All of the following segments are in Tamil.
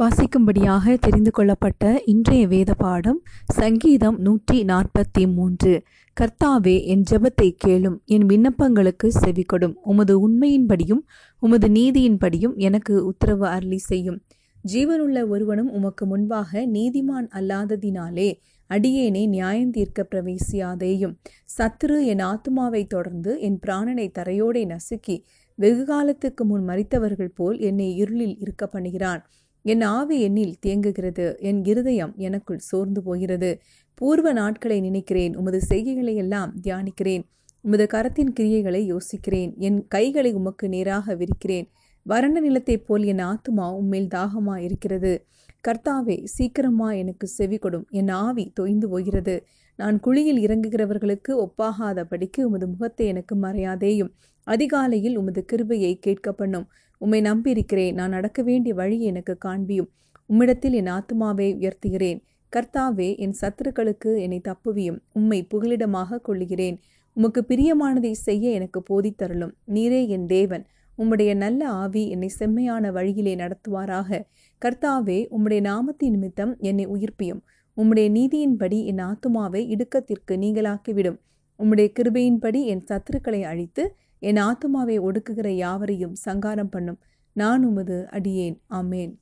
வாசிக்கும்படியாக தெரிந்து கொள்ளப்பட்ட இன்றைய வேத பாடம் சங்கீதம் நூற்றி நாற்பத்தி மூன்று. கர்த்தாவே என் ஜெபத்தை கேளும் என் விண்ணப்பங்களுக்கு செவிக்கொடும் உமது உண்மையின்படியும் உமது நீதியின்படியும் எனக்கு உத்தரவு அருளி செய்யும். ஜீவனுள்ள ஒருவனும் உமக்கு முன்பாக நீதிமான் அல்லாததினாலே அடியேனே நியாயம் தீர்க்க பிரவேசியாதேயும். சத்துரு என் ஆத்மாவை தொடர்ந்து என் பிராணனை தரையோடை நசுக்கி வெகு காலத்துக்கு முன் மறித்தவர்கள் போல் என்னை இருளில் இருக்க பண்ணுகிறான். என் ஆவி என்னில் தேங்குகிறது என் இருதயம் எனக்குள் சோர்ந்து போகிறது. பூர்வ நாட்களை நினைக்கிறேன் உமது செய்கைகளை எல்லாம் தியானிக்கிறேன். உமது கரத்தின் கிரியைகளை யோசிக்கிறேன் என் கைகளை உமக்கு நேராக விரிக்கிறேன். வறண்ட நிலத்தைப் போல் என் ஆத்துமா உம்மேல் தாகமா இருக்கிறது. கர்த்தாவே சீக்கிரமா எனக்கு செவி கொடும். என் ஆவி தொய்ந்து போகிறது. நான் குழியில் இறங்குகிறவர்களுக்கு ஒப்பாகாதபடிக்கு உமது முகத்தை எனக்கு மறையாதேயும். அதிகாலையில் உமது கிருபையை கேட்க பண்ணும் உம்மை நம்பியிருக்கிறேன். நான் நடக்க வேண்டிய வழியை எனக்கு காண்பியும். உம்மிடத்தில் என் ஆத்மாவை உயர்த்துகிறேன். கர்த்தாவே என் சத்துருக்களுக்கு என்னை தப்புவியும். உம்மை புகலிடமாக கொள்ளுகிறேன். உமக்கு பிரியமானதை செய்ய எனக்கு போதித்தருளும் நீரே என் தேவன். உம்முடைய நல்ல ஆவி என்னை செம்மையான வழியிலே நடத்துவாராக. கர்த்தாவே உம்முடைய நாமத்தின் நிமித்தம் என்னை உயிர்ப்பியும். உம்முடைய நீதியின்படி என் ஆத்துமாவை இடுக்கத்திற்கு நீங்களாக்கிவிடும். உம்முடைய கிருபையின்படி என் சத்துருக்களை அழித்து என் ஆத்துமாவை ஒடுக்குகிற யாவரையும் சங்காரம் பண்ணும். நான் உமது அடியேன். ஆமேன்.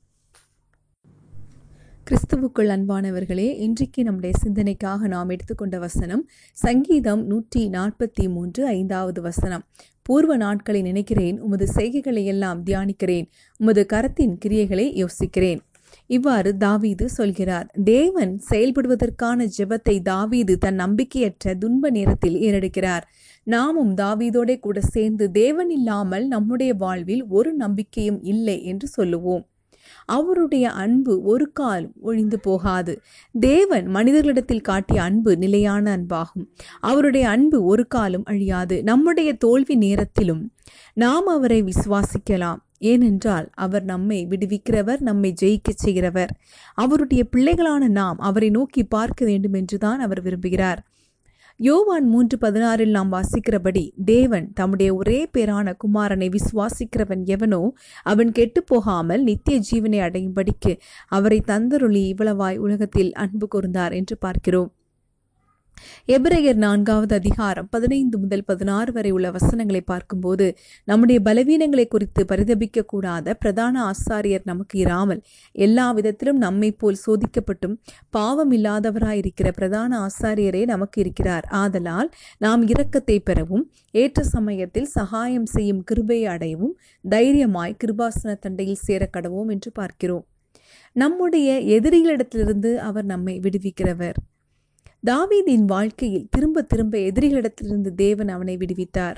கிறிஸ்துவுக்குள் அன்பானவர்களே இன்றைக்கு நம்முடைய சிந்தனைக்காக நாம் எடுத்துக்கொண்ட வசனம் சங்கீதம் நூற்றி நாற்பத்தி மூன்று ஐந்தாவது வசனம். பூர்வ நாட்களை நினைக்கிறேன் உமது செய்கைகளை எல்லாம் தியானிக்கிறேன் உமது கரத்தின் கிரியைகளை யோசிக்கிறேன். இவ்வாறு தாவீது சொல்கிறார். தேவன் செயல்படுவதற்கான ஜெபத்தை தாவீது தன் நம்பிக்கையற்ற துன்ப நேரத்தில் ஏறெடுக்கிறார். நாமும் தாவீதோட கூட சேர்ந்து தேவன் இல்லாமல் நம்முடைய வாழ்வில் ஒரு நம்பிக்கையும் இல்லை என்று சொல்லுவோம். அவருடைய அன்பு ஒரு கால் ஒழிந்து போகாது. தேவன் மனிதர்களிடத்தில் காட்டிய அன்பு நிலையான அன்பாகும். அவருடைய அன்பு ஒரு காலம் அழியாது. நம்முடைய தோல்வி நேரத்திலும் நாம் அவரை விசுவாசிக்கலாம். ஏனென்றால் அவர் நம்மை விடுவிக்கிறவர் நம்மை ஜெயிக்கச் செய்கிறவர். அவருடைய பிள்ளைகளான நாம் அவரை நோக்கி பார்க்க வேண்டும் என்றுதான் அவர் விரும்புகிறார். யோவான் மூன்று பதினாறில் நாம் வாசிக்கிறபடி தேவன் தம்முடைய ஒரே பேரான குமாரனை விசுவாசிக்கிறவன் எவனோ அவன் கெட்டு போகாமல் நித்திய ஜீவனை அடையும்படிக்கு அவரை தந்தருளி இவ்வளவாய் உலகத்தில் அன்பு கூர்ந்தார் என்று பார்க்கிறோம். எபிரேயர் நான்காவது அதிகாரம் பதினைந்து முதல் பதினாறு வரை உள்ள வசனங்களை பார்க்கும்போது நம்முடைய பலவீனங்களை குறித்து பரிதபிக்க கூடாத பிரதான ஆசாரியர் நமக்கு இராமல் எல்லா விதத்திலும் நம்மை போல் சோதிக்கப்பட்டும் பாவம் இல்லாதவராயிருக்கிற பிரதான ஆசாரியரே நமக்கு இருக்கிறார். ஆதலால் நாம் இரக்கத்தை பெறவும் ஏற்ற சமயத்தில் சகாயம் செய்யும் கிருபையை அடையவும் தைரியமாய் கிருபாசன தண்டையில் சேர கடவோம் என்று பார்க்கிறோம். நம்முடைய எதிரிகளிடத்திலிருந்து அவர் நம்மை விடுவிக்கிறவர். தாவீதின் வாழ்க்கையில் திரும்ப திரும்ப எதிரிகளிடத்திலிருந்து தேவன் அவனை விடுவித்தார்.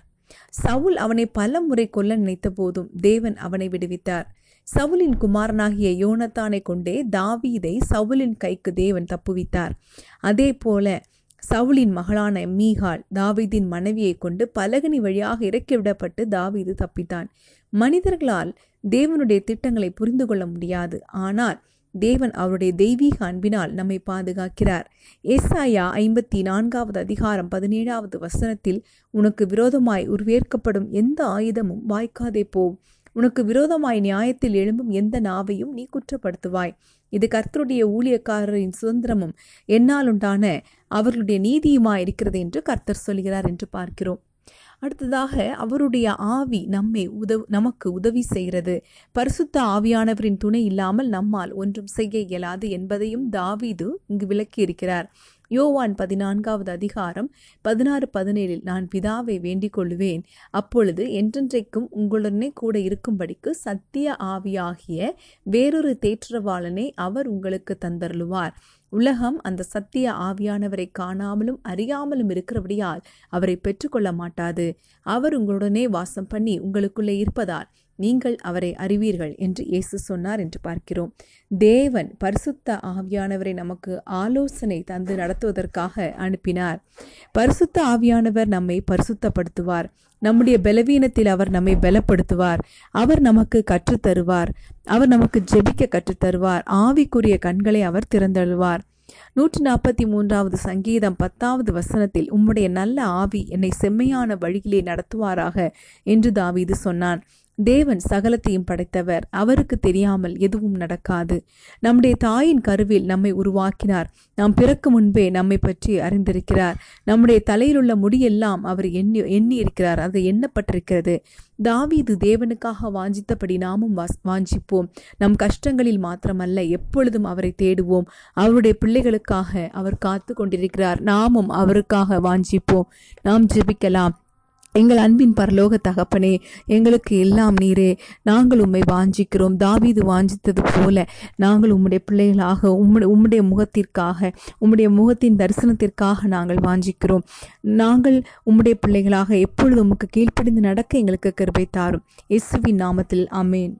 சவுல் அவனை பல முறை கொல்ல நினைத்த போதும் தேவன் அவனை விடுவித்தார். சவுலின் குமாரனாகிய யோனத்தானை கொண்டே தாவீதை சவுலின் கைக்கு தேவன் தப்புவித்தார். அதே போல சவுலின் மகளான மீகால் தாவீதின் மனைவியை கொண்டு பலகனி வழியாக இறக்கிவிடப்பட்டு தாவீது தப்பித்தான். மனிதர்களால் தேவனுடைய திட்டங்களை புரிந்து கொள்ள முடியாது. ஆனால் தேவன் அவருடைய தெய்வீக அன்பினால் நம்மை பாதுகாக்கிறார். ஏசாயா ஐம்பத்தி நான்காவது அதிகாரம் பதினேழாவது வசனத்தில் உனக்கு விரோதமாய் உருவேற்கப்படும் எந்த ஆயுதமும் வாய்க்காதே போம் உனக்கு விரோதமாய் நியாயத்தில் எழும்பும் எந்த நாவையும் நீ குற்றப்படுத்துவாய். இது கர்த்தருடைய ஊழியக்காரரின் சுதந்திரமும். என்னால் உண்டான அவர்களுடைய நீதியுமாய் இருக்கிறது என்று கர்த்தர் சொல்கிறார் என்று பார்க்கிறோம். அடுத்ததாக அவருடைய ஆவி நம்மை உதவு நமக்கு உதவி செய்கிறது. பரிசுத்த ஆவியானவரின் துணை இல்லாமல் நம்மால் ஒன்றும் செய்ய இயலாது என்பதையும் தாவீது இங்கு விளக்கியிருக்கிறார். யோவான் பதினான்காவது அதிகாரம் பதினாறு பதினேழில் நான் பிதாவை வேண்டிக் கொள்வேன் அப்பொழுது என்றென்றைக்கும் உங்களுடனே கூட இருக்கும்படிக்கு சத்திய ஆவியாகிய வேறொரு தேற்றவாளனை அவர் உங்களுக்கு தந்தருளுவார். உலகம் அந்த சத்திய ஆவியானவரை காணாமலும் அறியாமலும் இருக்கிறபடியால் அவரை பெற்றுக்கொள்ள மாட்டாது. அவர் உங்களுடனே வாசம் பண்ணி உங்களுக்குள்ளே இருப்பதால் நீங்கள் அவரை அறிவீர்கள் என்று இயேசு சொன்னார் என்று பார்க்கிறோம். தேவன் பரிசுத்த ஆவியானவரை நமக்கு ஆலோசனை தந்து நடத்துவதற்காக அனுப்பினார். பரிசுத்த ஆவியானவர் நம்மை பரிசுத்தப்படுத்துவார். நம்முடைய பலவீனத்தில் அவர் நம்மை பலப்படுத்துவார். அவர் நமக்கு கற்றுத்தருவார். அவர் நமக்கு ஜெபிக்க கற்றுத்தருவார். ஆவிக்குரிய கண்களை அவர் திறந்தழுவார் நூற்றி நாற்பத்தி மூன்றாவது சங்கீதம் பத்தாவது வசனத்தில் உம்முடைய நல்ல ஆவி என்னை செம்மையான வழியிலே நடத்துவாராக என்று தாவீது சொன்னான். தேவன் சகலத்தையும் படைத்தவர். அவருக்கு தெரியாமல் எதுவும் நடக்காது. நம்முடைய தாயின் கருவில் நம்மை உருவாக்கினார். நாம் பிறக்கும் முன்பே நம்மை பற்றி அறிந்திருக்கிறார். நம்முடைய தலையில் உள்ள முடியெல்லாம் அவர் எண்ணி எண்ணி இருக்கிறார் அது எண்ணப்பட்டிருக்கிறது. தாவீது தேவனுக்காக வாஞ்சித்தபடி நாமும் வாஸ்- வாஞ்சிப்போம். நம் கஷ்டங்களில் மாத்திரமல்ல எப்பொழுதும் அவரை தேடுவோம். அவருடைய பிள்ளைகளுக்காக அவர் காத்து கொண்டிருக்கிறார் நாமும் அவருக்காக வாஞ்சிப்போம். நாம் ஜெபிக்கலாம். எங்கள் அன்பின் பரலோக தகப்பனே எங்களுக்கு எல்லாம் நீரே. நாங்கள் உம்மை வாஞ்சிக்கிறோம். தாவீது வாஞ்சித்தது போல நாங்கள் உம்முடைய பிள்ளைகளாக உம்முடைய உம்முடைய முகத்திற்காக உம்முடைய முகத்தின் தரிசனத்திற்காக நாங்கள் வாஞ்சிக்கிறோம். நாங்கள் உம்முடைய பிள்ளைகளாக எப்பொழுது உமக்கு கீழ்ப்படிந்து நடக்க எங்களுக்கு கிருபை தாரும். இயேசுவின் நாமத்தில் அமேன்